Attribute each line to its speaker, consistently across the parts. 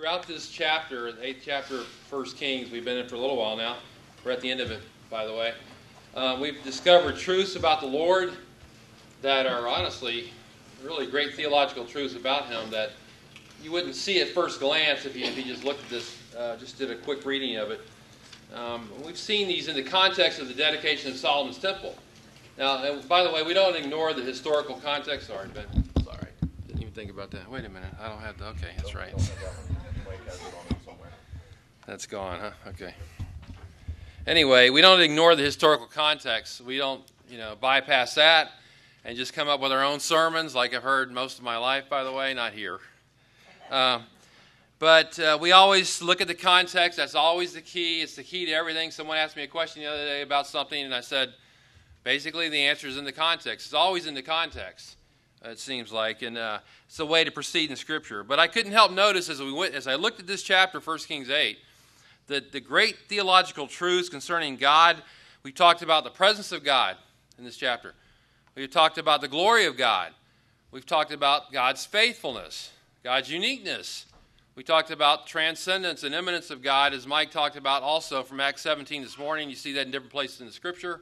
Speaker 1: Throughout this chapter, the eighth chapter of First Kings, we've been in for a little while now. We're at the end of it, by the way. Uh, we've discovered truths about the Lord that are honestly really great theological truths about Him that you wouldn't see at first glance if you, if you just looked at this, uh, just did a quick reading of it. Um, we've seen these in the context of the dedication of Solomon's temple. Now, by the way, we don't ignore the historical context. Sorry, Ben. Sorry. Didn't even think about that. Wait a minute. I don't have the. Okay, that's right. That's gone, huh? Okay. Anyway, we don't ignore the historical context. We don't, you know, bypass that and just come up with our own sermons, like I've heard most of my life, by the way, not here. Uh, but uh, we always look at the context. That's always the key. It's the key to everything. Someone asked me a question the other day about something, and I said, basically, the answer is in the context. It's always in the context it seems like, and uh, it's a way to proceed in Scripture. But I couldn't help notice as we went, as I looked at this chapter, 1 Kings 8, that the great theological truths concerning God. We talked about the presence of God in this chapter. We've talked about the glory of God. We've talked about God's faithfulness, God's uniqueness. We talked about transcendence and immanence of God, as Mike talked about also from Acts 17 this morning. You see that in different places in the Scripture.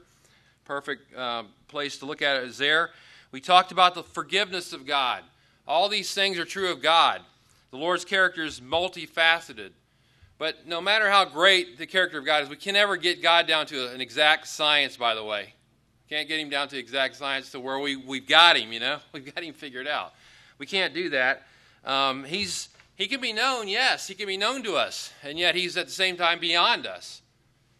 Speaker 1: Perfect uh, place to look at it is there. We talked about the forgiveness of God. All these things are true of God. The Lord's character is multifaceted. But no matter how great the character of God is, we can never get God down to an exact science, by the way. Can't get him down to exact science to where we, we've got him, you know? We've got him figured out. We can't do that. Um, he's, he can be known, yes, he can be known to us, and yet he's at the same time beyond us.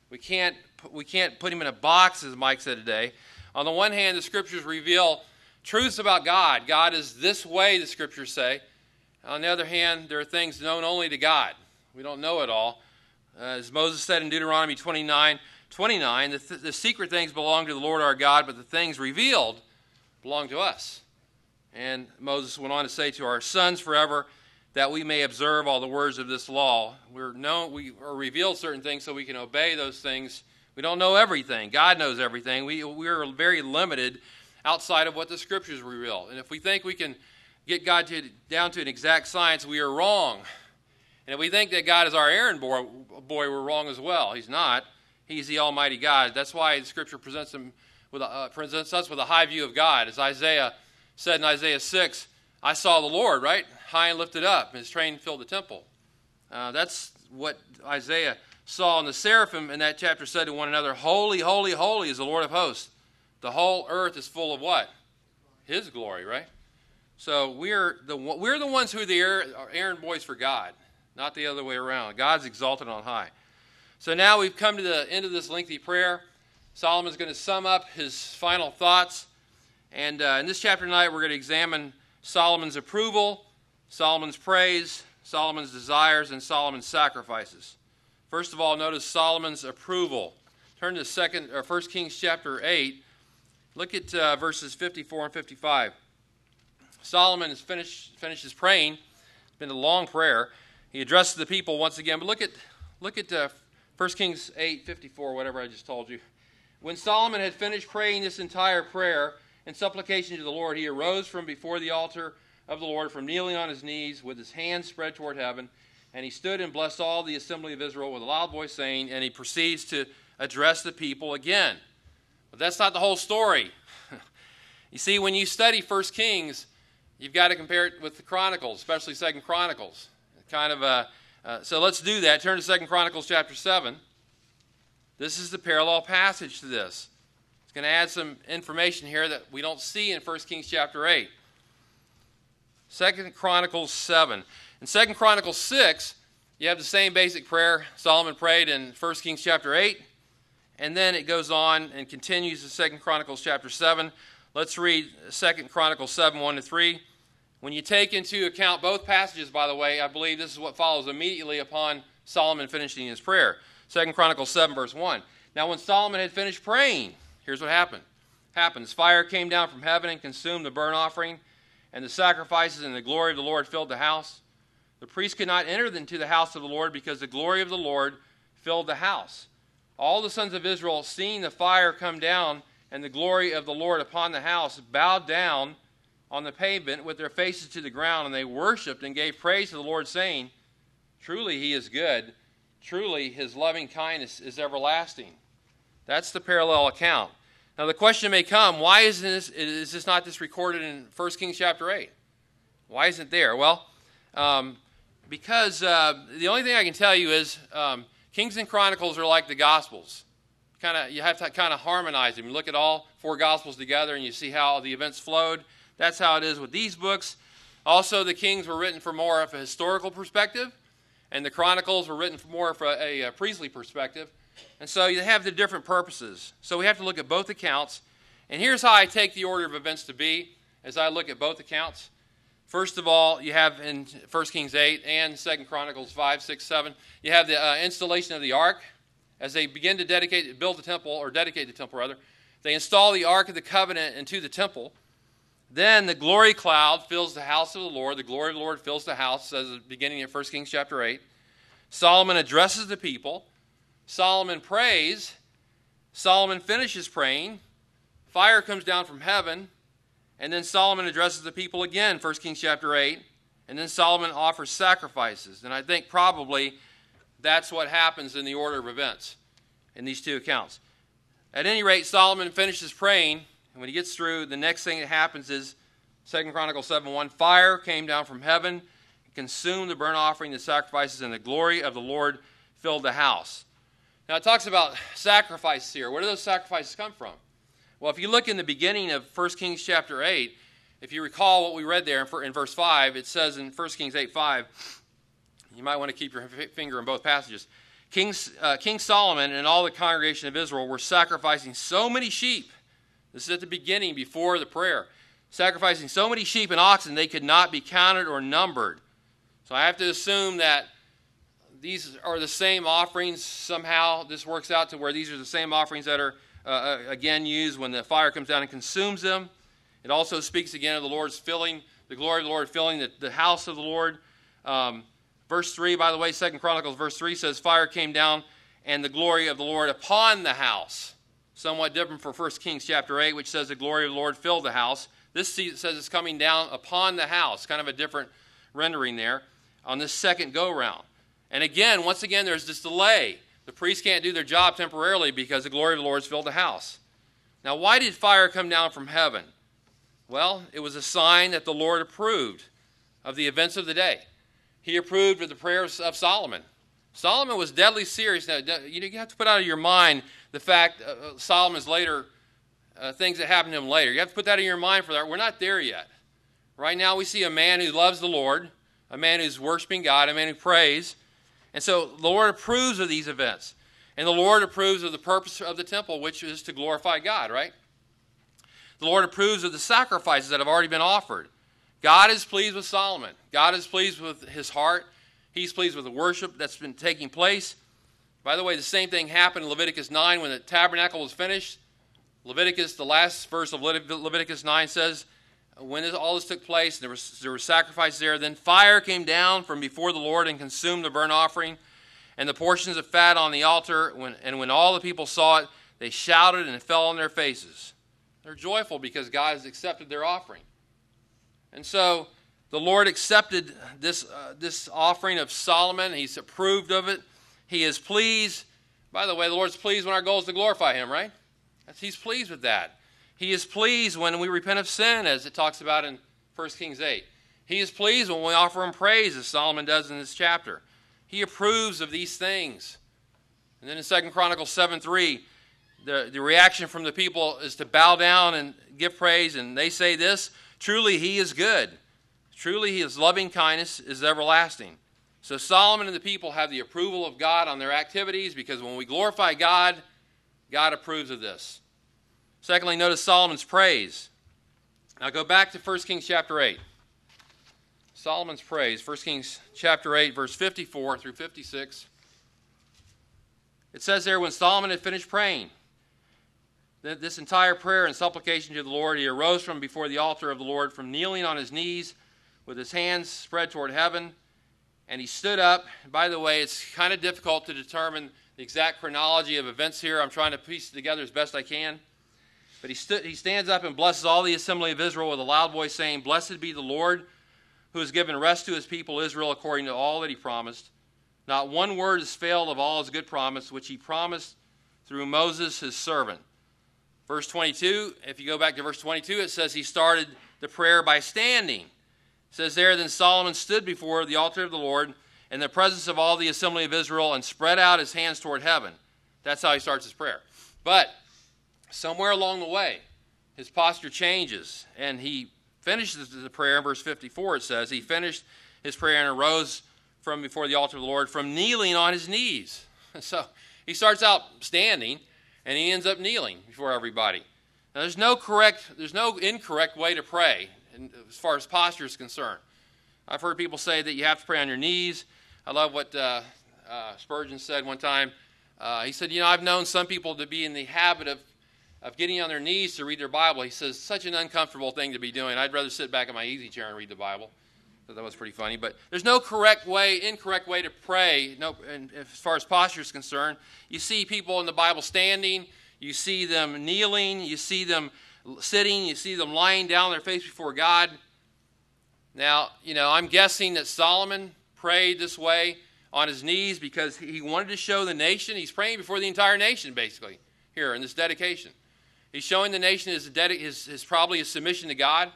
Speaker 1: We can't, we can't put him in a box, as Mike said today. On the one hand, the scriptures reveal truths about God. God is this way, the scriptures say. On the other hand, there are things known only to God. We don't know it all. Uh, as Moses said in Deuteronomy 29 29, the, th- the secret things belong to the Lord our God, but the things revealed belong to us. And Moses went on to say to our sons forever that we may observe all the words of this law. We're known, we are revealed certain things so we can obey those things. We don't know everything. God knows everything. We, we're very limited outside of what the scriptures reveal. And if we think we can get God to, down to an exact science, we are wrong. And if we think that God is our errand boy, boy we're wrong as well. He's not. He's the Almighty God. That's why the Scripture presents, him with a, uh, presents us with a high view of God. As Isaiah said in Isaiah 6, I saw the Lord, right? High and lifted up. His train filled the temple. Uh, that's what Isaiah saw. And the seraphim in that chapter said to one another, Holy, holy, holy is the Lord of hosts. The whole earth is full of what? His glory, right? So we're the, we're the ones who are the errand boys for God, not the other way around. God's exalted on high. So now we've come to the end of this lengthy prayer. Solomon's going to sum up his final thoughts. And uh, in this chapter tonight, we're going to examine Solomon's approval, Solomon's praise, Solomon's desires, and Solomon's sacrifices. First of all, notice Solomon's approval. Turn to second or First Kings chapter 8 Look at uh, verses 54 and 55. Solomon has finished finishes praying. It's been a long prayer. He addresses the people once again. But look at look at uh, 1 Kings 8, 54, whatever I just told you. When Solomon had finished praying this entire prayer and supplication to the Lord, he arose from before the altar of the Lord, from kneeling on his knees with his hands spread toward heaven, and he stood and blessed all the assembly of Israel with a loud voice, saying, and he proceeds to address the people again. But that's not the whole story. you see, when you study First Kings, you've got to compare it with the Chronicles, especially Second Chronicles. Kind of a, uh, so let's do that. Turn to Second Chronicles chapter 7. This is the parallel passage to this. It's going to add some information here that we don't see in 1 Kings chapter 8. Second Chronicles 7. In Second Chronicles 6, you have the same basic prayer Solomon prayed in 1 Kings chapter 8. And then it goes on and continues in Second Chronicles chapter 7. Let's read Second Chronicles 7 1 to 3. When you take into account both passages, by the way, I believe this is what follows immediately upon Solomon finishing his prayer. Second Chronicles 7, verse 1. Now, when Solomon had finished praying, here's what happened. Happens. Fire came down from heaven and consumed the burnt offering, and the sacrifices, and the glory of the Lord filled the house. The priest could not enter into the house of the Lord because the glory of the Lord filled the house all the sons of Israel, seeing the fire come down and the glory of the Lord upon the house, bowed down on the pavement with their faces to the ground, and they worshipped and gave praise to the Lord, saying, Truly he is good. Truly his loving kindness is everlasting. That's the parallel account. Now the question may come, why isn't this, is this not this recorded in 1 Kings chapter 8? Why isn't there? Well, um, because uh, the only thing I can tell you is um, Kings and Chronicles are like the Gospels. Kind of, you have to kind of harmonize them. You look at all four Gospels together, and you see how the events flowed. That's how it is with these books. Also, the Kings were written for more of a historical perspective, and the Chronicles were written for more of a, a priestly perspective. And so you have the different purposes. So we have to look at both accounts. And here's how I take the order of events to be as I look at both accounts. First of all, you have in 1 Kings 8 and 2 Chronicles 5, 6, 7, you have the uh, installation of the ark. As they begin to dedicate, build the temple, or dedicate the temple rather, they install the ark of the covenant into the temple. Then the glory cloud fills the house of the Lord. The glory of the Lord fills the house, as the beginning in 1 Kings chapter 8. Solomon addresses the people. Solomon prays. Solomon finishes praying. Fire comes down from heaven. And then Solomon addresses the people again, 1 Kings chapter 8. And then Solomon offers sacrifices. And I think probably that's what happens in the order of events in these two accounts. At any rate, Solomon finishes praying. And when he gets through, the next thing that happens is 2 Chronicles 7 1 Fire came down from heaven, consumed the burnt offering, the sacrifices, and the glory of the Lord filled the house. Now it talks about sacrifices here. Where do those sacrifices come from? Well, if you look in the beginning of 1 Kings chapter 8, if you recall what we read there in verse 5, it says in 1 Kings 8 5, you might want to keep your finger in both passages. King, uh, King Solomon and all the congregation of Israel were sacrificing so many sheep. This is at the beginning, before the prayer. Sacrificing so many sheep and oxen, they could not be counted or numbered. So I have to assume that these are the same offerings. Somehow this works out to where these are the same offerings that are uh, uh, again used when the fire comes down and consumes them. It also speaks again of the Lord's filling, the glory of the Lord filling the, the house of the Lord. Um, verse 3, by the way, Second Chronicles, verse 3 says, Fire came down and the glory of the Lord upon the house. Somewhat different for 1 Kings chapter 8, which says the glory of the Lord filled the house. This says it's coming down upon the house, kind of a different rendering there on this second go round. And again, once again, there's this delay. The priests can't do their job temporarily because the glory of the Lord has filled the house. Now, why did fire come down from heaven? Well, it was a sign that the Lord approved of the events of the day. He approved of the prayers of Solomon. Solomon was deadly serious. Now, you have to put out of your mind the fact uh, uh, Solomon's later uh, things that happened to him later. You have to put that in your mind for that. We're not there yet. Right now, we see a man who loves the Lord, a man who's worshiping God, a man who prays, and so the Lord approves of these events. And the Lord approves of the purpose of the temple, which is to glorify God, right? The Lord approves of the sacrifices that have already been offered. God is pleased with Solomon. God is pleased with his heart. He's pleased with the worship that's been taking place. By the way, the same thing happened in Leviticus 9 when the tabernacle was finished. Leviticus, the last verse of Leviticus 9 says, when this, all this took place, there, was, there were sacrifices there. Then fire came down from before the Lord and consumed the burnt offering and the portions of fat on the altar. When, and when all the people saw it, they shouted and fell on their faces. They're joyful because God has accepted their offering. And so the Lord accepted this, uh, this offering of Solomon. He's approved of it. He is pleased. By the way, the Lord's pleased when our goal is to glorify Him, right? He's pleased with that. He is pleased when we repent of sin, as it talks about in 1 Kings 8. He is pleased when we offer him praise, as Solomon does in this chapter. He approves of these things. And then in 2 Chronicles 7 3, the, the reaction from the people is to bow down and give praise, and they say this Truly, he is good. Truly, his loving kindness is everlasting. So Solomon and the people have the approval of God on their activities because when we glorify God, God approves of this. Secondly, notice Solomon's praise. Now go back to 1 Kings chapter 8. Solomon's praise, 1 Kings chapter 8, verse 54 through 56. It says there, when Solomon had finished praying, this entire prayer and supplication to the Lord, he arose from before the altar of the Lord, from kneeling on his knees with his hands spread toward heaven, and he stood up. By the way, it's kind of difficult to determine the exact chronology of events here. I'm trying to piece it together as best I can. But he, st- he stands up and blesses all the assembly of Israel with a loud voice, saying, Blessed be the Lord who has given rest to his people Israel according to all that he promised. Not one word has failed of all his good promise, which he promised through Moses, his servant. Verse 22, if you go back to verse 22, it says he started the prayer by standing. It says there, then Solomon stood before the altar of the Lord in the presence of all the assembly of Israel and spread out his hands toward heaven. That's how he starts his prayer. But somewhere along the way, his posture changes and he finishes the prayer in verse 54. It says, He finished his prayer and arose from before the altar of the Lord from kneeling on his knees. So he starts out standing and he ends up kneeling before everybody. Now, there's no correct, there's no incorrect way to pray as far as posture is concerned. I've heard people say that you have to pray on your knees. I love what uh, uh, Spurgeon said one time. Uh, he said, You know, I've known some people to be in the habit of, of getting on their knees to read their Bible. He says, Such an uncomfortable thing to be doing. I'd rather sit back in my easy chair and read the Bible. So that was pretty funny. But there's no correct way, incorrect way to pray no, and as far as posture is concerned. You see people in the Bible standing, you see them kneeling, you see them sitting, you see them lying down their face before God. Now, you know, I'm guessing that Solomon prayed this way on his knees because he wanted to show the nation, he's praying before the entire nation, basically, here in this dedication. He's showing the nation his, his, his probably his submission to God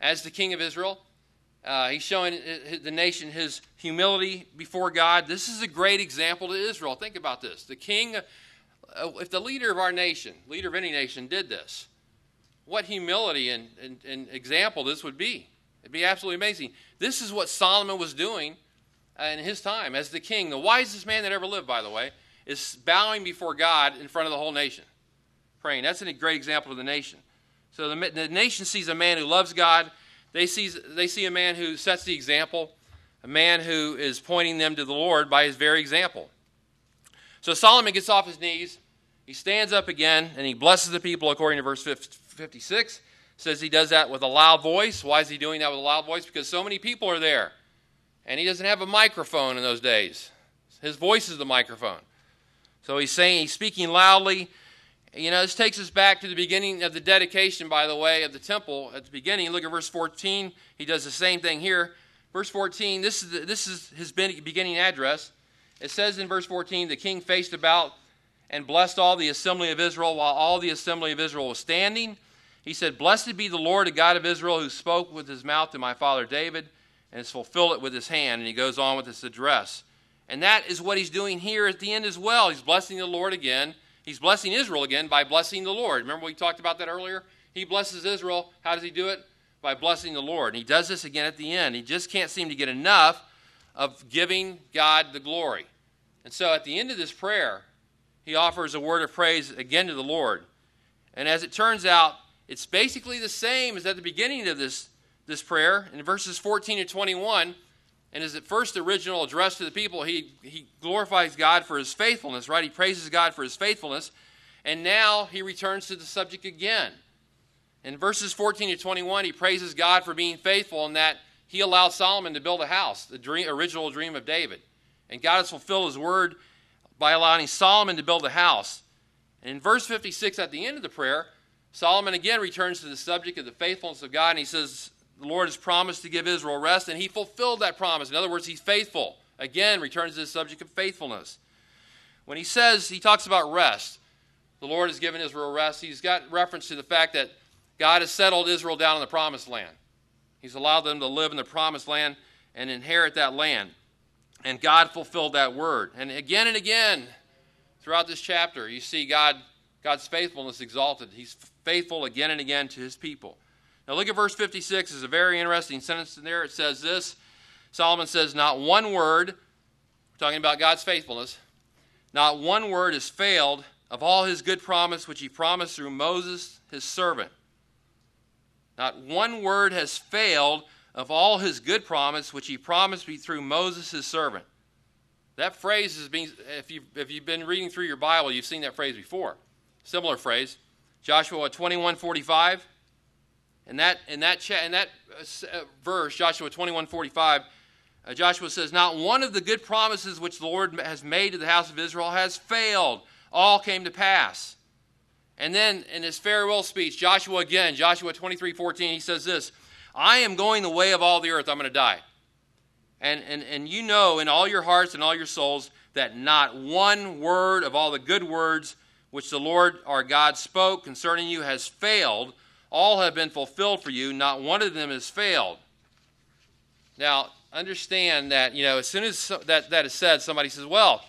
Speaker 1: as the king of Israel. Uh, he's showing the nation his humility before God. This is a great example to Israel. Think about this. The king, uh, if the leader of our nation, leader of any nation, did this, what humility and, and, and example this would be. It'd be absolutely amazing. This is what Solomon was doing in his time as the king. The wisest man that ever lived, by the way, is bowing before God in front of the whole nation, praying. That's a great example of the nation. So the, the nation sees a man who loves God they see, they see a man who sets the example, a man who is pointing them to the Lord by his very example. So Solomon gets off his knees, he stands up again, and he blesses the people according to verse 56. Says he does that with a loud voice. Why is he doing that with a loud voice? Because so many people are there. And he doesn't have a microphone in those days. His voice is the microphone. So he's saying, he's speaking loudly. You know, this takes us back to the beginning of the dedication, by the way, of the temple. At the beginning, look at verse 14. He does the same thing here. Verse 14, this is, the, this is his beginning address. It says in verse 14, the king faced about and blessed all the assembly of Israel while all the assembly of Israel was standing. He said, Blessed be the Lord, the God of Israel, who spoke with his mouth to my father David and has fulfilled it with his hand. And he goes on with this address. And that is what he's doing here at the end as well. He's blessing the Lord again He's blessing Israel again by blessing the Lord. Remember we talked about that earlier? He blesses Israel. How does he do it? By blessing the Lord. And he does this again at the end. He just can't seem to get enough of giving God the glory. And so at the end of this prayer, he offers a word of praise again to the Lord. And as it turns out, it's basically the same as at the beginning of this, this prayer. In verses 14 to 21, and his first original address to the people, he, he glorifies God for his faithfulness, right? He praises God for his faithfulness. And now he returns to the subject again. In verses 14 to 21, he praises God for being faithful in that he allowed Solomon to build a house, the dream, original dream of David. And God has fulfilled his word by allowing Solomon to build a house. And in verse 56, at the end of the prayer, Solomon again returns to the subject of the faithfulness of God, and he says, the Lord has promised to give Israel rest, and he fulfilled that promise. In other words, he's faithful. Again, returns to the subject of faithfulness. When he says, he talks about rest, the Lord has given Israel rest, he's got reference to the fact that God has settled Israel down in the promised land. He's allowed them to live in the promised land and inherit that land. And God fulfilled that word. And again and again throughout this chapter, you see God, God's faithfulness exalted. He's faithful again and again to his people. Now look at verse 56. It's a very interesting sentence in there. It says this Solomon says, Not one word, talking about God's faithfulness, not one word has failed of all his good promise which he promised through Moses, his servant. Not one word has failed of all his good promise which he promised me through Moses, his servant. That phrase is been, if you've, if you've been reading through your Bible, you've seen that phrase before. Similar phrase. Joshua 21 45. In that, in that, cha- in that uh, uh verse, Joshua 21 45, uh, Joshua says, Not one of the good promises which the Lord has made to the house of Israel has failed. All came to pass. And then in his farewell speech, Joshua again, Joshua 23 14, he says this I am going the way of all the earth. I'm going to die. And, and, and you know in all your hearts and all your souls that not one word of all the good words which the Lord our God spoke concerning you has failed. All have been fulfilled for you, not one of them has failed. Now, understand that, you know, as soon as that, that is said, somebody says, well,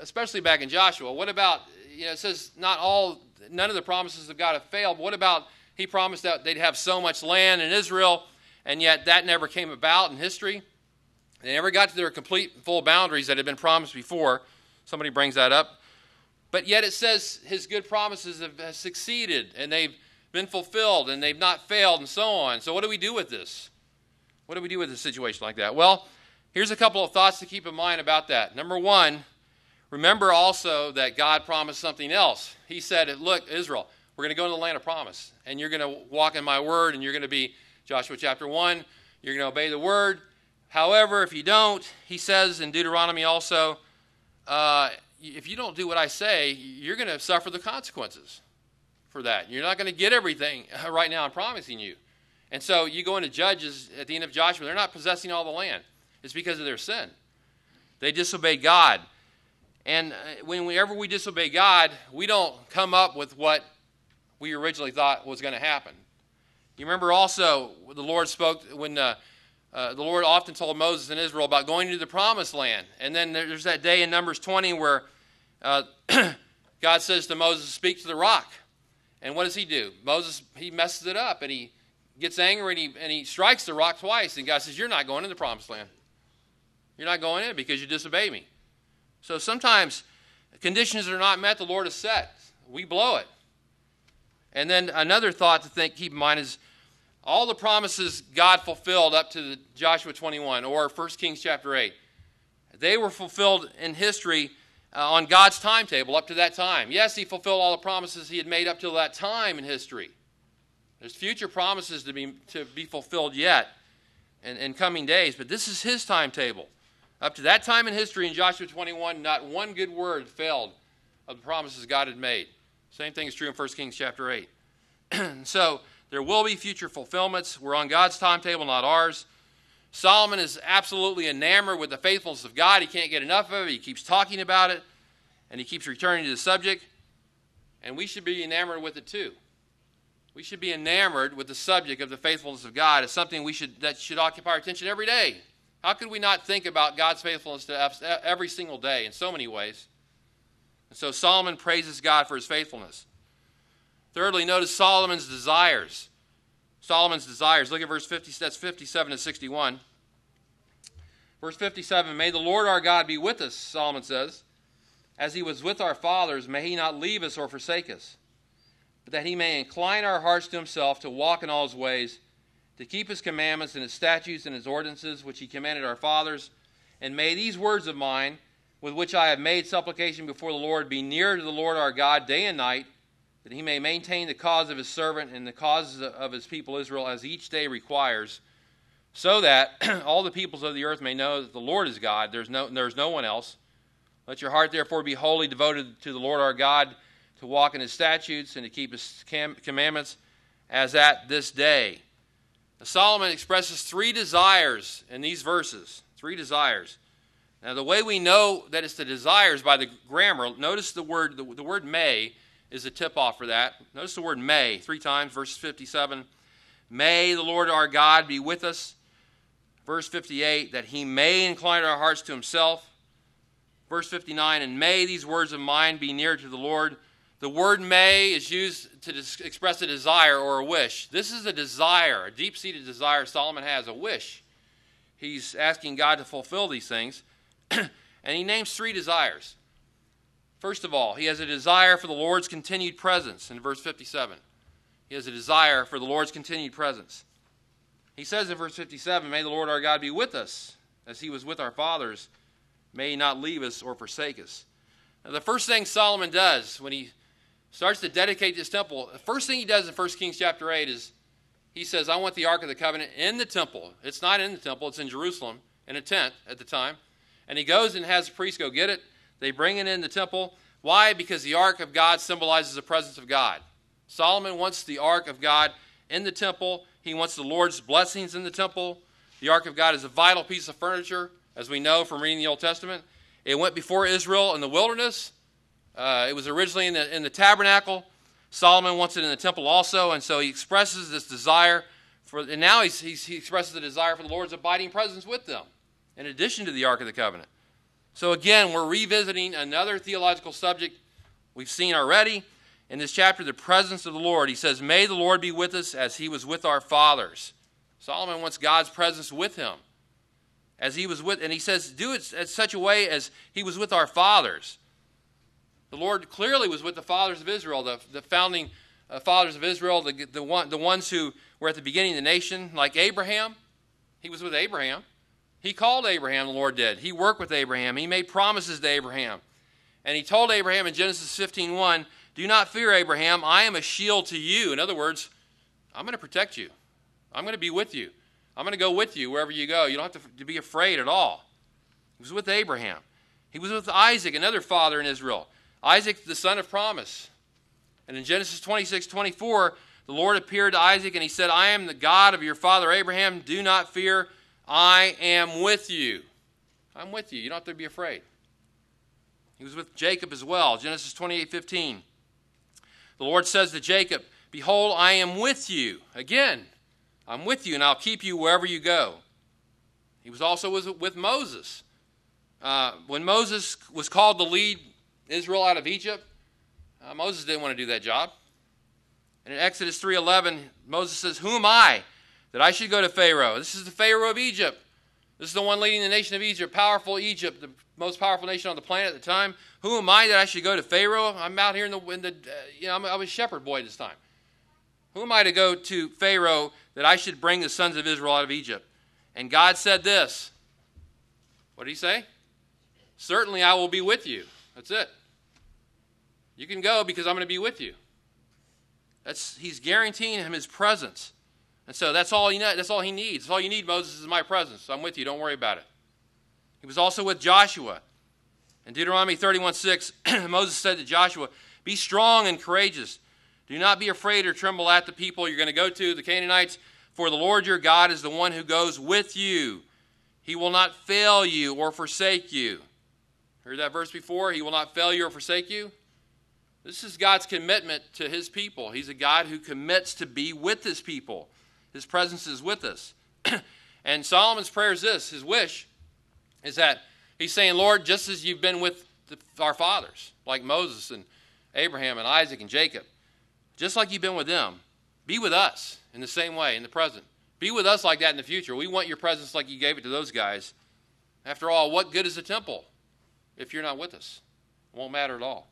Speaker 1: especially back in Joshua, what about, you know, it says not all, none of the promises of God have failed. What about he promised that they'd have so much land in Israel, and yet that never came about in history? They never got to their complete full boundaries that had been promised before. Somebody brings that up. But yet it says his good promises have, succeeded and they've been fulfilled and they've not failed and so on. So, what do we do with this? What do we do with a situation like that? Well, here's a couple of thoughts to keep in mind about that. Number one, remember also that God promised something else. He said, Look, Israel, we're going to go into the land of promise, and you're going to walk in my word, and you're going to be, Joshua chapter 1, you're going to obey the word. However, if you don't, he says in Deuteronomy also, uh, if you don't do what I say, you're going to suffer the consequences for that. You're not going to get everything right now I'm promising you. And so you go into Judges at the end of Joshua, they're not possessing all the land. It's because of their sin. They disobey God. And uh, whenever we disobey God, we don't come up with what we originally thought was going to happen. You remember also the Lord spoke when uh, uh, the Lord often told Moses and Israel about going to the promised land. And then there's that day in Numbers 20 where uh, God says to Moses, Speak to the rock. And what does he do? Moses, he messes it up and he gets angry and he, and he strikes the rock twice. And God says, You're not going in the promised land. You're not going in because you disobey me. So sometimes conditions are not met, the Lord has set. We blow it. And then another thought to think, keep in mind is all the promises God fulfilled up to Joshua 21 or 1 Kings chapter 8. They were fulfilled in history uh, on God's timetable up to that time. Yes, He fulfilled all the promises He had made up till that time in history. There's future promises to be, to be fulfilled yet in, in coming days, but this is His timetable. Up to that time in history in Joshua 21, not one good word failed of the promises God had made. Same thing is true in 1 Kings chapter 8. so there will be future fulfillments. We're on God's timetable, not ours. Solomon is absolutely enamored with the faithfulness of God. He can't get enough of it. He keeps talking about it, and he keeps returning to the subject. And we should be enamored with it too. We should be enamored with the subject of the faithfulness of God. It's something we should, that should occupy our attention every day. How could we not think about God's faithfulness to us every single day in so many ways? And so Solomon praises God for his faithfulness. Thirdly, notice Solomon's desires. Solomon's desires. Look at verse 50, that's 57 to 61. Verse 57 May the Lord our God be with us, Solomon says. As he was with our fathers, may he not leave us or forsake us, but that he may incline our hearts to himself to walk in all his ways to keep his commandments and his statutes and his ordinances, which he commanded our fathers. And may these words of mine, with which I have made supplication before the Lord, be near to the Lord our God day and night, that he may maintain the cause of his servant and the causes of his people Israel as each day requires, so that all the peoples of the earth may know that the Lord is God. There's no, there's no one else. Let your heart therefore be wholly devoted to the Lord our God, to walk in his statutes and to keep his commandments, as at this day. Solomon expresses three desires in these verses. Three desires. Now, the way we know that it's the desires by the grammar, notice the word, the, the word may is a tip off for that. Notice the word may three times, verse 57. May the Lord our God be with us. Verse 58, that he may incline our hearts to himself. Verse 59, and may these words of mine be near to the Lord. The word may is used to express a desire or a wish. This is a desire, a deep seated desire Solomon has, a wish. He's asking God to fulfill these things. and he names three desires. First of all, he has a desire for the Lord's continued presence in verse 57. He has a desire for the Lord's continued presence. He says in verse 57 May the Lord our God be with us as he was with our fathers. May he not leave us or forsake us. Now, the first thing Solomon does when he starts to dedicate this temple, the first thing he does in 1 Kings chapter 8 is he says, I want the Ark of the Covenant in the temple. It's not in the temple, it's in Jerusalem, in a tent at the time. And he goes and has the priests go get it. They bring it in the temple. Why? Because the Ark of God symbolizes the presence of God. Solomon wants the Ark of God in the temple. He wants the Lord's blessings in the temple. The Ark of God is a vital piece of furniture, as we know from reading the Old Testament. It went before Israel in the wilderness. Uh, it was originally in the, in the tabernacle. Solomon wants it in the temple also, and so he expresses this desire for, and now he's, he's, he expresses a desire for the Lord's abiding presence with them, in addition to the Ark of the Covenant. So again, we're revisiting another theological subject we've seen already in this chapter, the presence of the Lord. He says, May the Lord be with us as he was with our fathers. Solomon wants God's presence with him. As he was with, and he says, do it in such a way as he was with our fathers. The Lord clearly was with the fathers of Israel, the, the founding uh, fathers of Israel, the, the, one, the ones who were at the beginning of the nation, like Abraham. He was with Abraham. He called Abraham, the Lord did. He worked with Abraham. He made promises to Abraham. And he told Abraham in Genesis 15:1, "Do not fear, Abraham. I am a shield to you." In other words, I'm going to protect you. I'm going to be with you. I'm going to go with you wherever you go. You don't have to, to be afraid at all. He was with Abraham. He was with Isaac, another father in Israel. Isaac, the son of promise. And in Genesis 26, 24, the Lord appeared to Isaac and he said, I am the God of your father Abraham. Do not fear. I am with you. I'm with you. You don't have to be afraid. He was with Jacob as well. Genesis 28, 15. The Lord says to Jacob, Behold, I am with you. Again, I'm with you, and I'll keep you wherever you go. He was also with, Moses. Uh, when Moses was called to lead Israel out of Egypt, uh, Moses didn't want to do that job. And in Exodus 3:11, Moses says, "Who am I that I should go to Pharaoh? This is the Pharaoh of Egypt. This is the one leading the nation of Egypt, powerful Egypt, the most powerful nation on the planet at the time. Who am I that I should go to Pharaoh? I'm out here in the, in the uh, you know, I'm, I shepherd boy this time. Who am I to go to Pharaoh that I should bring the sons of Israel out of Egypt?" And God said this. What did he say? Certainly I will be with you. That's it. You can go because I'm going to be with you. That's he's guaranteeing him his presence. And so that's all you know, that's all he needs. That's all you need, Moses, is my presence. I'm with you. Don't worry about it. He was also with Joshua. In Deuteronomy 31 6, Moses said to Joshua, Be strong and courageous. Do not be afraid or tremble at the people you're going to go to, the Canaanites, for the Lord your God is the one who goes with you. He will not fail you or forsake you. Heard that verse before? He will not fail you or forsake you. This is God's commitment to his people. He's a God who commits to be with his people. His presence is with us. and Solomon's prayer is this his wish is that he's saying, Lord, just as you've been with the, our fathers, like Moses and Abraham and Isaac and Jacob, just like you've been with them, be with us in the same way in the present. Be with us like that in the future. We want your presence like you gave it to those guys. After all, what good is a temple if you're not with us? It won't matter at all.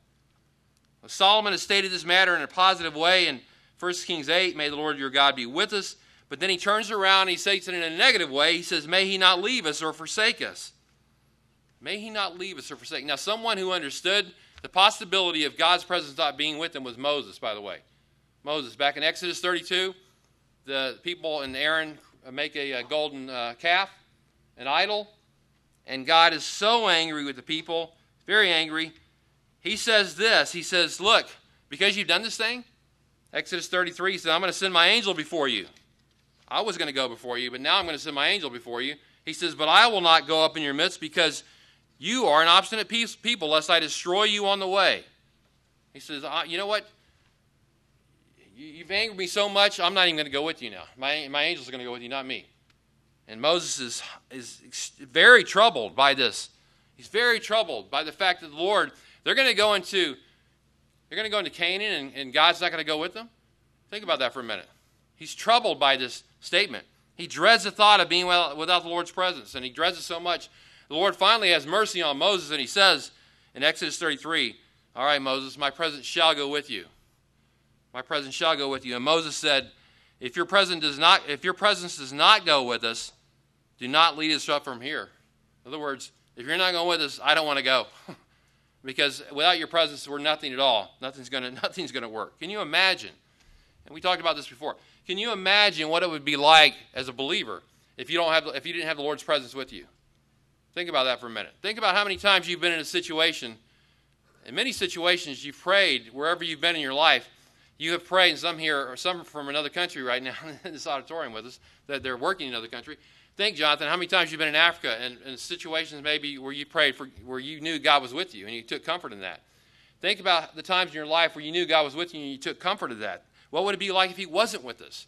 Speaker 1: Solomon has stated this matter in a positive way in 1 Kings 8 May the Lord your God be with us. But then he turns around and he says it in a negative way. He says, May he not leave us or forsake us. May he not leave us or forsake. Us. Now, someone who understood the possibility of God's presence not being with them was Moses, by the way. Moses, back in Exodus 32, the people and Aaron make a, a golden uh, calf, an idol, and God is so angry with the people, very angry, he says this He says, Look, because you've done this thing, Exodus 33, he said, I'm going to send my angel before you. I was going to go before you, but now I'm going to send my angel before you. He says, But I will not go up in your midst because you are an obstinate people, lest I destroy you on the way. He says, You know what? You've angered me so much, I'm not even going to go with you now. My, my angel's are going to go with you, not me. And Moses is, is very troubled by this. He's very troubled by the fact that the Lord they're going to go into they're going to go into Canaan and, and God's not going to go with them. Think about that for a minute. He's troubled by this statement. He dreads the thought of being without the Lord's presence, and he dreads it so much. The Lord finally has mercy on Moses, and he says in Exodus 33, All right, Moses, my presence shall go with you. My presence shall go with you. And Moses said, If your presence does not, if your presence does not go with us, do not lead us up from here. In other words, if you're not going with us, I don't want to go. because without your presence, we're nothing at all. Nothing's going nothing's going to work. Can you imagine? And we talked about this before. Can you imagine what it would be like as a believer if you don't have if you didn't have the Lord's presence with you? Think about that for a minute. Think about how many times you've been in a situation. In many situations, you've prayed wherever you've been in your life. You have prayed, and some here, or some from another country right now in this auditorium with us, that they're working in another country. Think, Jonathan, how many times you've been in Africa and, and situations maybe where you prayed for, where you knew God was with you and you took comfort in that. Think about the times in your life where you knew God was with you and you took comfort of that. What would it be like if He wasn't with us?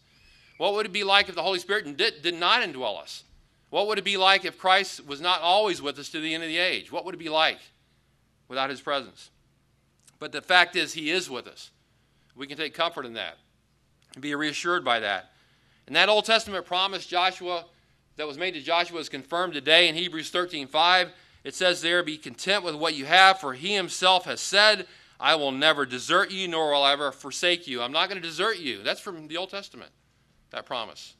Speaker 1: What would it be like if the Holy Spirit did, did not indwell us? What would it be like if Christ was not always with us to the end of the age? What would it be like without His presence? But the fact is, He is with us. We can take comfort in that and be reassured by that. And that Old Testament promise, Joshua, that was made to Joshua is confirmed today in Hebrews 13 5. It says there, Be content with what you have, for he himself has said, I will never desert you, nor will I ever forsake you. I'm not going to desert you. That's from the Old Testament, that promise.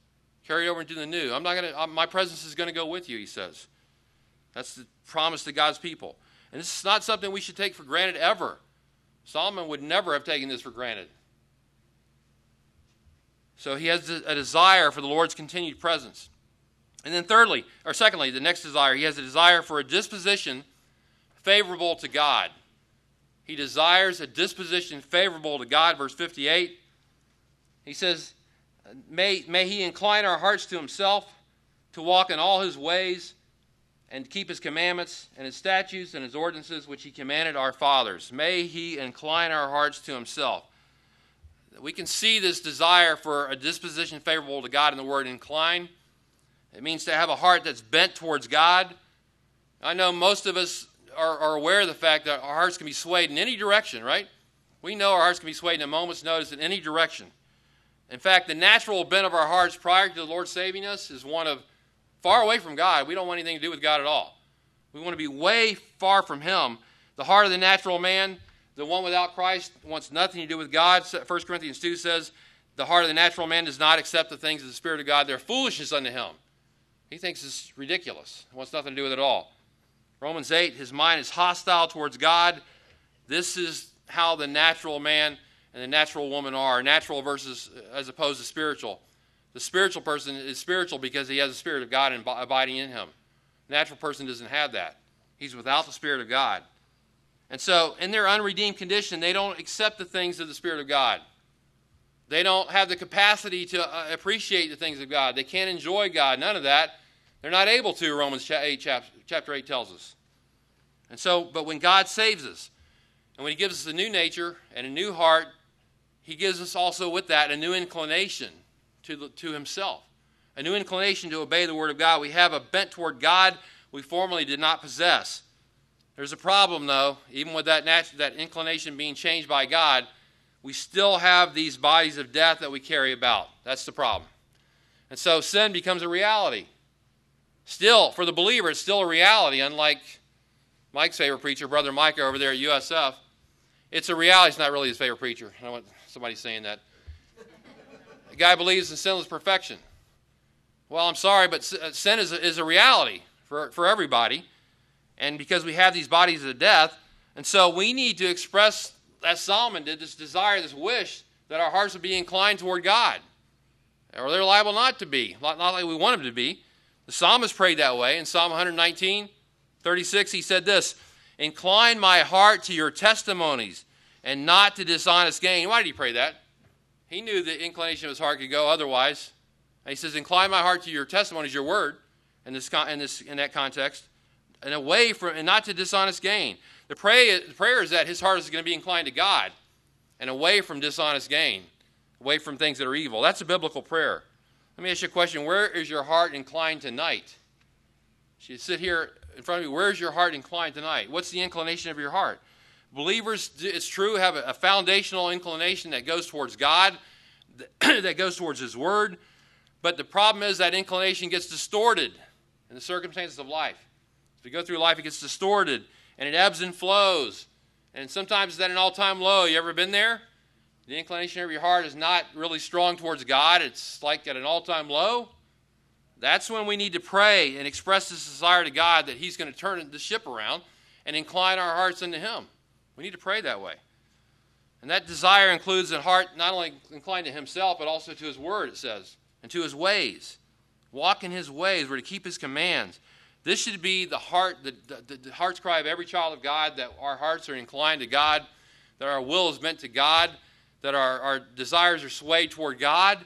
Speaker 1: Carry over into the new. I'm not going to, my presence is going to go with you, he says. That's the promise to God's people. And this is not something we should take for granted ever. Solomon would never have taken this for granted. So he has a desire for the Lord's continued presence. And then, thirdly, or secondly, the next desire, he has a desire for a disposition favorable to God. He desires a disposition favorable to God, verse 58. He says, May, may he incline our hearts to himself, to walk in all his ways, and keep his commandments, and his statutes, and his ordinances, which he commanded our fathers. May he incline our hearts to himself. We can see this desire for a disposition favorable to God in the word incline. It means to have a heart that's bent towards God. I know most of us are, are, aware of the fact that our hearts can be swayed in any direction, right? We know our hearts can be swayed in a moment's notice in any direction. In fact, the natural bent of our hearts prior to the Lord saving us is one of far away from God. We don't want anything to do with God at all. We want to be way far from Him. The heart of the natural man, the one without Christ, wants nothing to do with God. 1 Corinthians 2 says, The heart of the natural man does not accept the things of the Spirit of God. They're foolishness unto him. He thinks it's ridiculous. It wants nothing to do with it at all. Romans 8, his mind is hostile towards God. This is how the natural man and the natural woman are. Natural versus as opposed to spiritual. The spiritual person is spiritual because he has the Spirit of God abiding in him. The natural person doesn't have that. He's without the Spirit of God. And so, in their unredeemed condition, they don't accept the things of the Spirit of God. They don't have the capacity to uh, appreciate the things of God. They can't enjoy God. None of that. They're not able to, Romans 8, chapter 8 tells us. And so, but when God saves us, and when He gives us a new nature and a new heart, He gives us also with that a new inclination to, the, to Himself, a new inclination to obey the Word of God. We have a bent toward God we formerly did not possess. There's a problem, though, even with that, that inclination being changed by God we still have these bodies of death that we carry about. That's the problem. And so sin becomes a reality. Still, for the believer, it's still a reality, unlike Mike's favorite preacher, Brother Micah over there at USF. It's a reality. It's not really his favorite preacher. I want somebody saying that. The guy believes in sinless perfection. Well, I'm sorry, but uh, sin is a, is a reality for, for everybody. And because we have these bodies of death, and so we need to express as Solomon did, this desire, this wish that our hearts would be inclined toward God. Or they're liable not to be, not like we want them to be. The psalmist prayed that way. In Psalm 119, 36, he said this Incline my heart to your testimonies and not to dishonest gain. Why did he pray that? He knew the inclination of his heart could go otherwise. And he says, Incline my heart to your testimonies, your word, in, this, in, this, in that context, and away from, and not to dishonest gain. The, pray, the prayer is that his heart is going to be inclined to God and away from dishonest gain, away from things that are evil. That's a biblical prayer. Let me ask you a question. Where is your heart inclined tonight? You sit here in front of you. Where is your heart inclined tonight? What's the inclination of your heart? Believers, it's true, have a foundational inclination that goes towards God, that goes towards His Word. But the problem is that inclination gets distorted in the circumstances of life. As we go through life, it gets distorted and it ebbs and flows. And sometimes it's at an all time low. You ever been there? The inclination of your heart is not really strong towards God, it's like at an all time low. That's when we need to pray and express this desire to God that He's going to turn the ship around and incline our hearts into Him. We need to pray that way. And that desire includes a heart not only inclined to Himself, but also to His Word, it says, and to His ways. Walk in His ways. We're to keep His commands. This should be the heart, the, the, the, heart's cry of every child of God that our hearts are inclined to God, that our will is meant to God, that our, our desires are swayed toward God.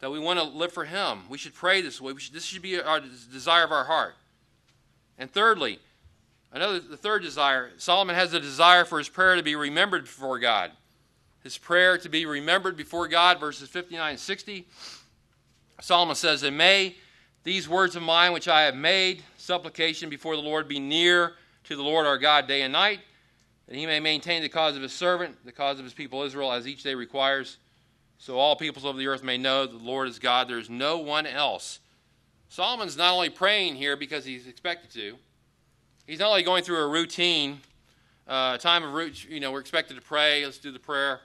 Speaker 1: that we want to live for Him. We should pray this way. Should, this should be our desire of our heart. And thirdly, another the third desire, Solomon has a desire for his prayer to be remembered before God. His prayer to be remembered before God, verses 59 and 60. Solomon says, And may these words of mine which I have made, supplication before the Lord, be near to the Lord our God day and night, that he may maintain the cause of his servant, the cause of his people Israel, as each day requires so all peoples of the earth may know the Lord is God. There is no one else. Solomon's not only praying here because he's expected to, he's not only going through a routine uh, time of you know, we're expected to pray, let's do the prayer.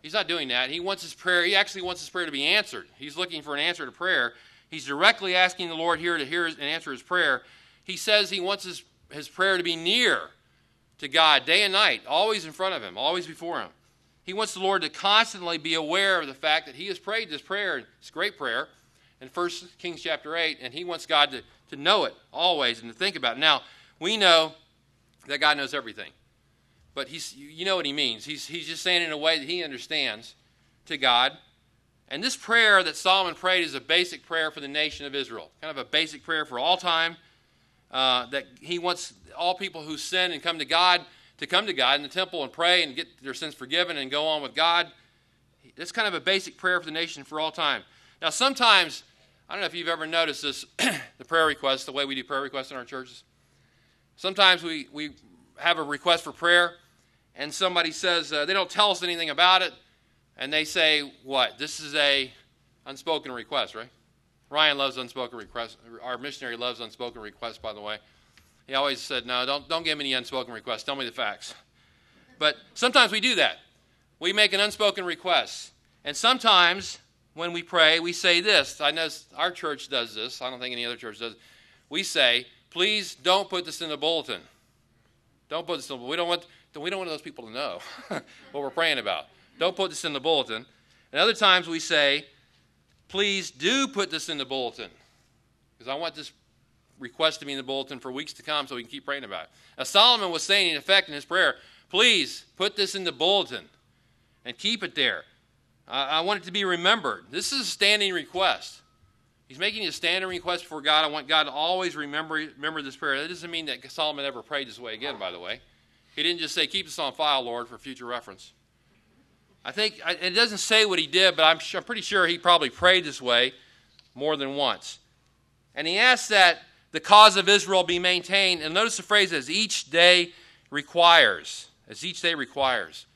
Speaker 1: He's not doing that. He wants his prayer, he actually wants his prayer to be answered. He's looking for an answer to prayer. He's directly asking the Lord here to hear and answer his prayer. He says he wants his, his prayer to be near to God day and night, always in front of him, always before him. He wants the Lord to constantly be aware of the fact that he has prayed this prayer, a great prayer, in 1 Kings chapter 8, and he wants God to, to know it always and to think about it. Now, we know that God knows everything. But he's, you know what he means. He's, he's just saying in a way that he understands to God. And this prayer that Solomon prayed is a basic prayer for the nation of Israel, kind of a basic prayer for all time. Uh, that he wants all people who sin and come to God to come to God in the temple and pray and get their sins forgiven and go on with God. That's kind of a basic prayer for the nation for all time. Now, sometimes, I don't know if you've ever noticed this, the prayer requests, the way we do prayer requests in our churches. Sometimes we, we have a request for prayer, and somebody says, uh, they don't tell us anything about it, and they say, what? This is a unspoken request, right? Ryan loves unspoken requests. Our missionary loves unspoken requests, by the way. He always said, No, don't, don't give me any unspoken requests. Tell me the facts. But sometimes we do that. We make an unspoken request. And sometimes when we pray, we say this. I know our church does this. I don't think any other church does. We say, Please don't put this in the bulletin. Don't put this in the bulletin. We don't want, we don't want those people to know what we're praying about. Don't put this in the bulletin. And other times we say, Please do put this in the bulletin because I want this request to be in the bulletin for weeks to come so we can keep praying about it. Now, Solomon was saying, in effect, in his prayer, please put this in the bulletin and keep it there. I want it to be remembered. This is a standing request. He's making a standing request before God. I want God to always remember, remember this prayer. That doesn't mean that Solomon ever prayed this way again, by the way. He didn't just say, Keep this on file, Lord, for future reference. I think it doesn't say what he did, but I'm, I'm pretty sure he probably prayed this way more than once. And he asked that the cause of Israel be maintained. And notice the phrase as each day requires. As each day requires.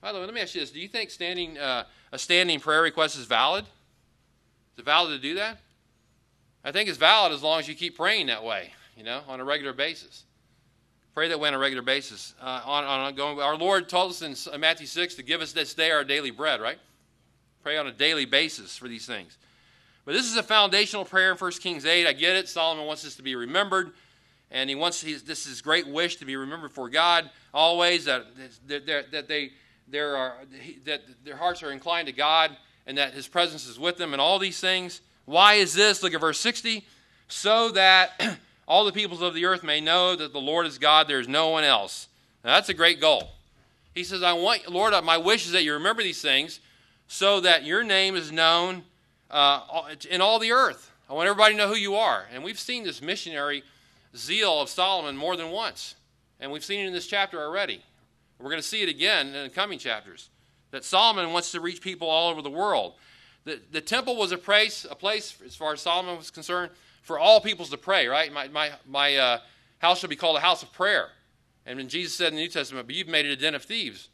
Speaker 1: By the way, let me ask you this. Do you think standing, uh, a standing prayer request is valid? Is it valid to do that? I think it's valid as long as you keep praying that way, you know, on a regular basis. Pray that way on a regular basis. Uh, on, on going, our Lord told us in Matthew 6 to give us this day our daily bread, right? Pray on a daily basis for these things. But this is a foundational prayer in 1 Kings 8. I get it. Solomon wants this to be remembered. And he wants his, this is his great wish to be remembered for God always, that, that, that, they, there are, that their hearts are inclined to God and that his presence is with them and all these things. Why is this? Look at verse 60. So that all the peoples of the earth may know that the Lord is God, there is no one else. Now, that's a great goal. He says, I want, Lord, my wish is that you remember these things so that your name is known uh, in all the earth. I want everybody to know who you are. And we've seen this missionary zeal of Solomon more than once. And we've seen it in this chapter already. We're going to see it again in the coming chapters. That Solomon wants to reach people all over the world. The, the temple was a place, a place, as far as Solomon was concerned, for all peoples to pray, right? My, my, my uh, house shall be called a house of prayer. And when Jesus said in the New Testament, but you've made it a den of thieves.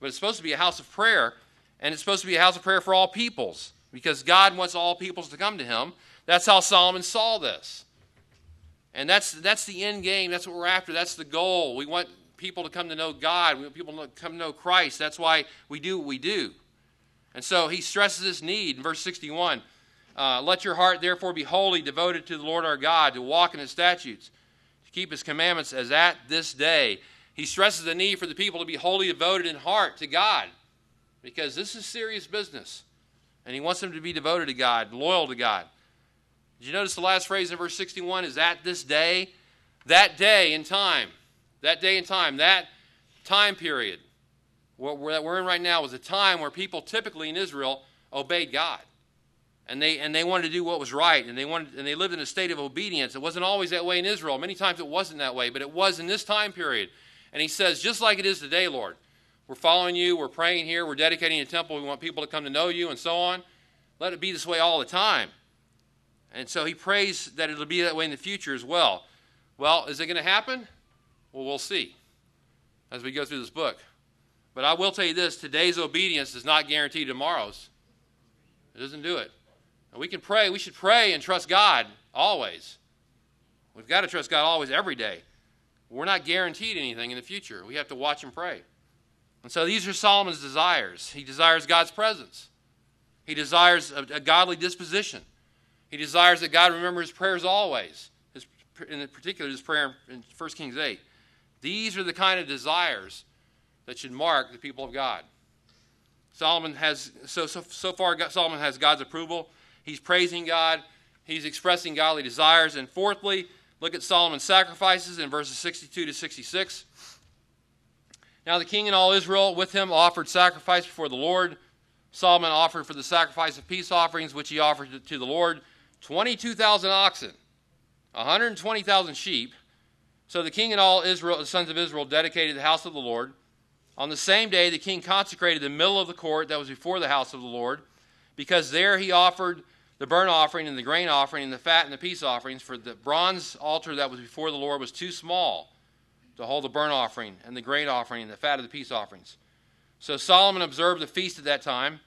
Speaker 1: But it's supposed to be a house of prayer, and it's supposed to be a house of prayer for all peoples because God wants all peoples to come to him. That's how Solomon saw this. And that's, that's the end game. That's what we're after. That's the goal. We want people to come to know God. We want people to come to know Christ. That's why we do what we do. And so he stresses this need in verse 61. Uh, Let your heart therefore be wholly devoted to the Lord our God, to walk in his statutes, to keep his commandments as at this day. He stresses the need for the people to be wholly devoted in heart to God because this is serious business. And he wants them to be devoted to God, loyal to God. Did you notice the last phrase in verse 61 is at this day? That day in time, that day in time, that time period, what we're in right now was a time where people typically in Israel obeyed God. And they and they wanted to do what was right and they wanted and they lived in a state of obedience. It wasn't always that way in israel. Many times it wasn't that way but it was in this time period. And he says just like it is today lord. We're following you. We're praying here. We're dedicating a temple. We want people to come to know you and so on. Let it be this way all the time. And so he prays that it'll be that way in the future as well. Well is it going to happen? Well we'll see as we go through this book. But i will tell you this today's obedience does not guarantee tomorrow's. It doesn't do it we can pray. We should pray and trust God always. We've got to trust God always, every day. We're not guaranteed anything in the future. We have to watch and pray. And so these are Solomon's desires. He desires God's presence. He desires a, a godly disposition. He desires that God remember his prayers always. His, in particular, his prayer in 1 Kings 8. These are the kind of desires that should mark the people of God. Solomon has so so, so far Solomon has God's approval. He's praising God, he's expressing godly desires. And fourthly, look at Solomon's sacrifices in verses 62 to 66. Now the king and all Israel with him offered sacrifice before the Lord. Solomon offered for the sacrifice of peace offerings, which he offered to the Lord, 22,000 oxen, 120,000 sheep. So the king and all Israel, the sons of Israel dedicated the house of the Lord. On the same day, the king consecrated the middle of the court that was before the house of the Lord, because there he offered the burnt offering and the grain offering and the fat and the peace offerings, for the bronze altar that was before the Lord was too small to hold the burnt offering and the grain offering and the fat of the peace offerings. So Solomon observed the feast at that time,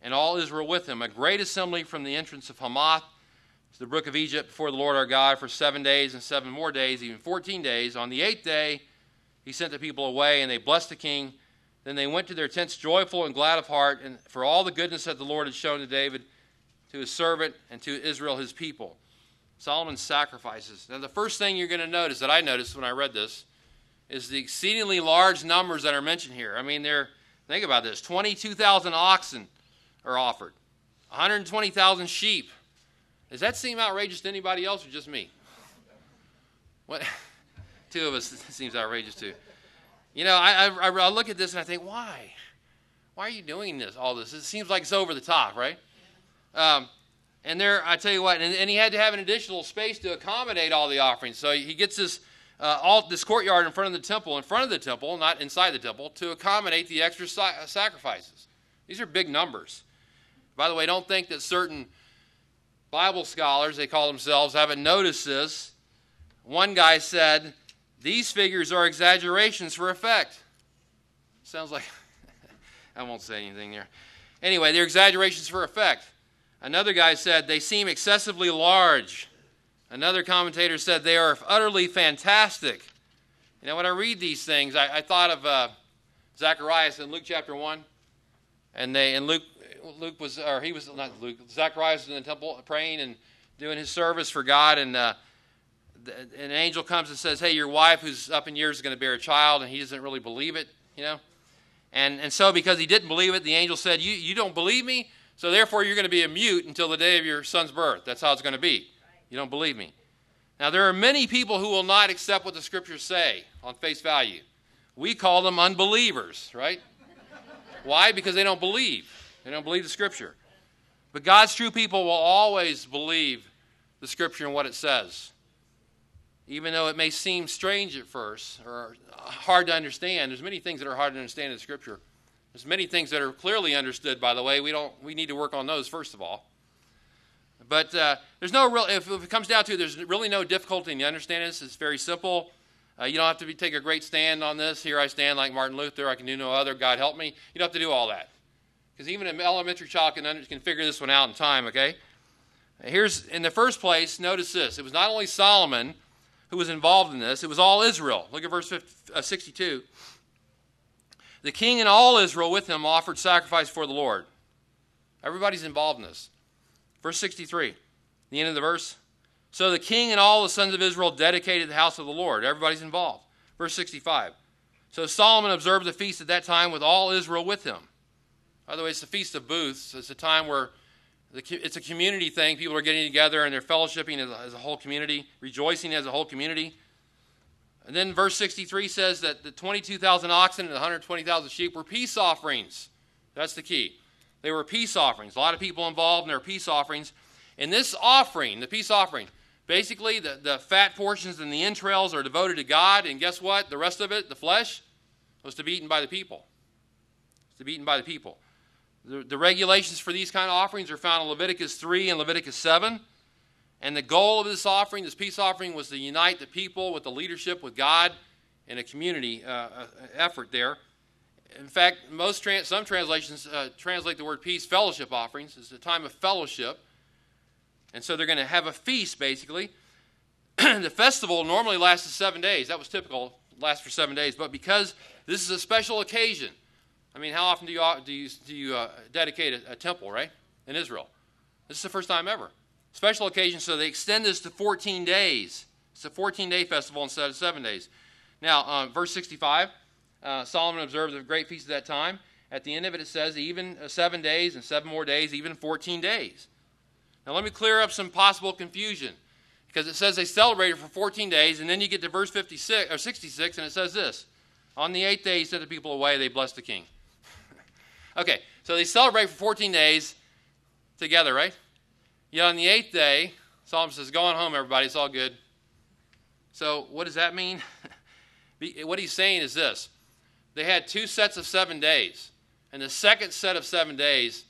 Speaker 1: and all Israel with him, a great assembly from the entrance of Hamath to the brook of Egypt before the Lord our God for seven days and seven more days, even 14 days. On the eighth day, he sent the people away, and they blessed the king. Then they went to their tents joyful and glad of heart, and for all the goodness that the Lord had shown to David to his servant and to Israel, his people. Solomon's sacrifices. Now, the first thing you're going to notice that I noticed when I read this is the exceedingly large numbers that are mentioned here. I mean, they're, think about this 22,000 oxen are offered, 120,000 sheep. Does that seem outrageous to anybody else or just me? What? Two of us seems outrageous too. You know, I, I, I look at this and I think, why? Why are you doing this? All this? It seems like it's over the top, right? Um, and there, I tell you what, and, and, he had to have an additional space to accommodate all the offerings. So he gets this, uh, all, this courtyard in front of the temple, in front of the temple, not inside the temple, to accommodate the extra sa- sacrifices. These are big numbers. By the way, don't think that certain Bible scholars, they call themselves, haven't noticed this. One guy said, These figures are exaggerations for effect. Sounds like, I won't say anything there. Anyway, they're exaggerations for effect. Another guy said they seem excessively large. Another commentator said they are utterly fantastic. You know, when I read these things, I, I thought of uh, Zacharias in Luke chapter 1. And they and Luke Luke was or he was not Luke Zacharias was in the temple praying and doing his service for God and uh, an angel comes and says, "Hey, your wife who's up in years is going to bear a child," and he doesn't really believe it, you know. And and so because he didn't believe it, the angel said, "You you don't believe me? So therefore, you're going to be a mute until the day of your son's birth. That's how it's going to be. You don't believe me. Now, there are many people who will not accept what the scriptures say on face value. We call them unbelievers, right? Why? Because they don't believe. They don't believe the scripture. But God's true people will always believe the scripture and what it says. Even though it may seem strange at first or hard to understand, there's many things that are hard to understand in scripture. There's many things that are clearly understood, by the way. We don't. We need to work on those first of all. But uh, there's no real. If, if, it comes down to, it, there's really no difficulty in understanding this. It's very simple. Uh, you don't have to be, take a great stand on this. Here I stand, like Martin Luther. I can do no other. God help me. You don't have to do all that, because even an elementary child can under, can figure this one out in time. Okay. Here's in the first place. Notice this. It was not only Solomon who was involved in this. It was all Israel. Look at verse 50, uh, 62. The king and all Israel with him offered sacrifice for the Lord. Everybody's involved in this. Verse 63, the end of the verse. So the king and all the sons of Israel dedicated the house of the Lord. Everybody's involved. Verse 65. So Solomon observed the feast at that time with all Israel with him. By the way, it's the Feast of Booths. It's a time where it's a community thing. People are getting together and they're fellowshipping as a, as a whole community, rejoicing as a whole community. And then verse 63 says that the 22,000 oxen and the 120,000 sheep were peace offerings. That's the key. They were peace offerings. A lot of people involved in their peace offerings. In this offering, the peace offering, basically the, the fat portions and the entrails are devoted to God, and guess what? The rest of it, the flesh, was to be eaten by the people. It's to be eaten by the people. The, the regulations for these kind of offerings are found in Leviticus 3 and Leviticus 7. And the goal of this offering, this peace offering, was to unite the people with the leadership, with God, in a community uh, uh effort there. In fact, most some translations uh, translate the word peace fellowship offerings. It's a time of fellowship. And so they're going to have a feast, basically. the festival normally lasted seven days. That was typical, lasts for seven days. But because this is a special occasion, I mean, how often do you, do you, do you uh, dedicate a, a temple, right, in Israel? This is the first time ever. Special occasion, so they extend this to 14 days. It's a 14 day festival instead of seven days. Now, um, verse 65 uh, Solomon observed a great feast at that time. At the end of it, it says even uh, seven days and seven more days, even 14 days. Now, let me clear up some possible confusion because it says they celebrated for 14 days, and then you get to verse 56 or 66, and it says this: On the eighth day, he sent the people away; they blessed the king. Okay, so they celebrate for 14 days together, right? Yet on the eighth day, Solomon says, "Go on home, everybody. It's all good." So, what does that mean? what he's saying is this: they had two sets of seven days. And the second set of seven days,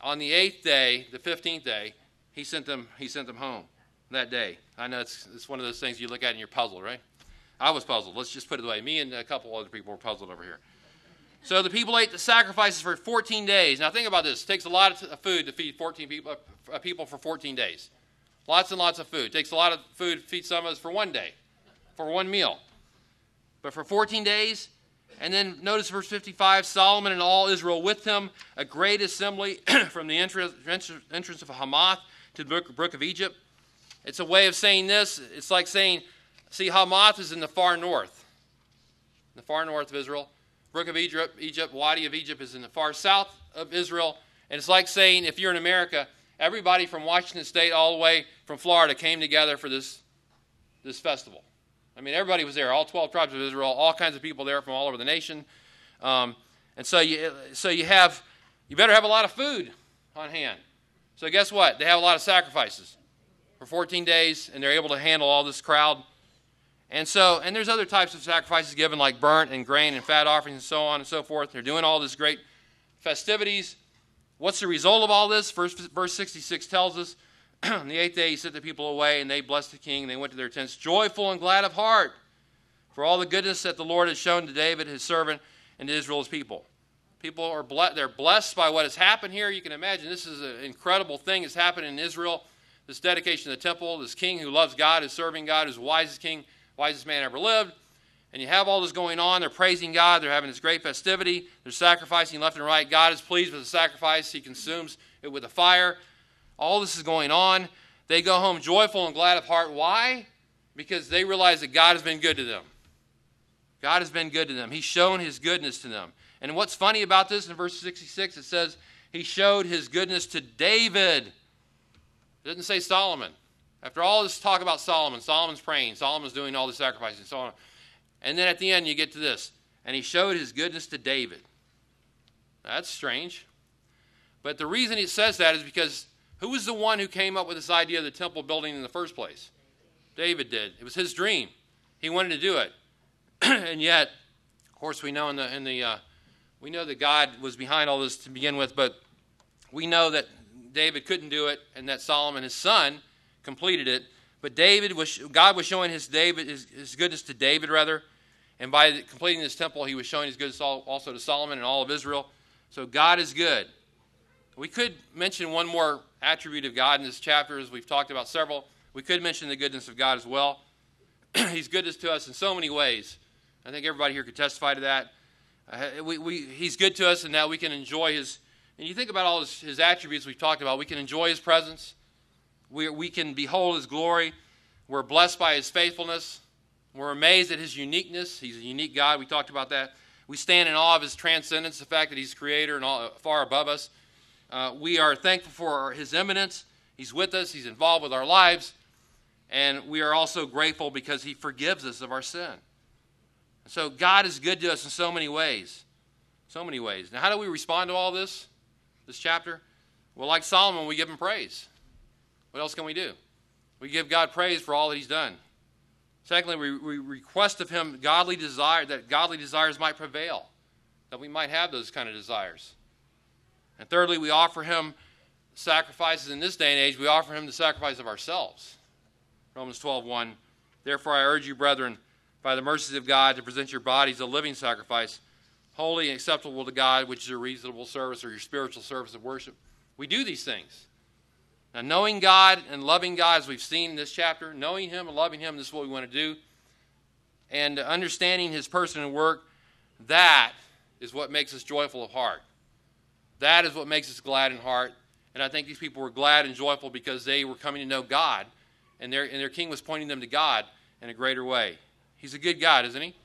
Speaker 1: on the eighth day, the 15th day, he sent them, he sent them home that day. I know it's, it's one of those things you look at and you're puzzled, right? I was puzzled. Let's just put it away. Me and a couple other people were puzzled over here. So the people ate the sacrifices for 14 days. Now think about this. It takes a lot of food to feed 14 people, uh, people for 14 days. Lots and lots of food. It takes a lot of food to feed some of us for one day, for one meal. But for 14 days, and then notice verse 55 Solomon and all Israel with him, a great assembly from the entrance, entrance of Hamath to the brook, brook of Egypt. It's a way of saying this. It's like saying, see, Hamath is in the far north, the far north of Israel. Brook of Egypt, Egypt, Wadi of Egypt is in the far south of Israel. And it's like saying, if you're in America, everybody from Washington State all the way from Florida came together for this, this festival. I mean, everybody was there, all 12 tribes of Israel, all kinds of people there from all over the nation. Um, and so you, so you have, you better have a lot of food on hand. So guess what? They have a lot of sacrifices for 14 days, and they're able to handle all this crowd. And so, and there's other types of sacrifices given, like burnt and grain and fat offerings and so on and so forth. They're doing all this great festivities. What's the result of all this? Verse, verse 66 tells us on the eighth day, he sent the people away, and they blessed the king, and they went to their tents, joyful and glad of heart, for all the goodness that the Lord has shown to David, his servant, and to Israel's people. People are ble- they're blessed by what has happened here. You can imagine this is an incredible thing that's happened in Israel. This dedication of the temple, this king who loves God, is serving God, who's the wisest king, wisest man ever lived. And you have all this going on. They're praising God. They're having this great festivity. They're sacrificing left and right. God is pleased with the sacrifice. He consumes it with a fire. All this is going on. They go home joyful and glad of heart. Why? Because they realize that God has been good to them. God has been good to them. He's shown his goodness to them. And what's funny about this in verse 66, it says, He showed his goodness to David. It doesn't say Solomon. After all this talk about Solomon, Solomon's praying, Solomon's doing all the sacrifices, and so on. And then at the end, you get to this. And he showed his goodness to David. That's strange. But the reason he says that is because who was the one who came up with this idea of the temple building in the first place? David did. It was his dream. He wanted to do it. and yet, of course, we know in the in the uh, we know that God was behind all this to begin with, but we know that David couldn't do it, and that Solomon, his son, completed it. But David was God was showing his David his, his goodness to David rather, and by completing this temple, he was showing his goodness also to Solomon and all of Israel. So God is good. We could mention one more attribute of God in this chapter, as we've talked about several. We could mention the goodness of God as well. he's goodness to us in so many ways. I think everybody here could testify to that. Uh, we, we, he's good to us, and now we can enjoy his. And you think about all his, his attributes we've talked about. We can enjoy his presence. We, we can behold his glory. We're blessed by his faithfulness. We're amazed at his uniqueness. He's a unique God. We talked about that. We stand in awe of his transcendence, the fact that he's creator and all, far above us. Uh, we are thankful for his immanence. He's with us, he's involved with our lives. And we are also grateful because he forgives us of our sin. So God is good to us in so many ways. So many ways. Now, how do we respond to all this? this chapter? Well, like Solomon, we give him praise. What else can we do? We give God praise for all that he's done. Secondly, we, we request of him godly desire that godly desires might prevail, that we might have those kind of desires. And thirdly, we offer him sacrifices in this day and age. We offer him the sacrifice of ourselves. Romans 12, 1. Therefore, I urge you, brethren, by the mercies of God, to present your bodies a living sacrifice, holy and acceptable to God, which is your reasonable service or your spiritual service of worship. We do these things. Now, knowing God and loving God, as we've seen in this chapter, knowing Him and loving Him, this is what we want to do. And understanding His person and work, that is what makes us joyful of heart. That is what makes us glad in heart. And I think these people were glad and joyful because they were coming to know God, and their, and their king was pointing them to God in a greater way. He's a good God, isn't he?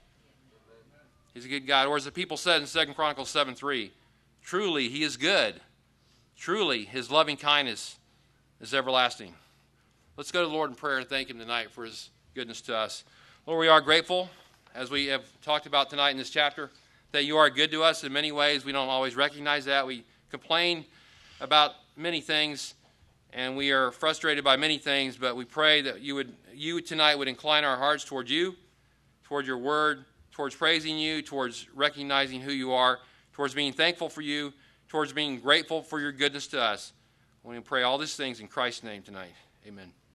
Speaker 1: He's a good God. Or as the people said in 2 Chronicles 7 3, truly, he is good. Truly, his loving kindness is everlasting. Let's go to the Lord in prayer and thank Him tonight for His goodness to us. Lord, we are grateful, as we have talked about tonight in this chapter, that you are good to us in many ways. We don't always recognize that. We complain about many things, and we are frustrated by many things, but we pray that you would you tonight would incline our hearts toward you, toward your word, towards praising you, towards recognizing who you are, towards being thankful for you, towards being grateful for your goodness to us. We pray all these things in Christ's name tonight. Amen.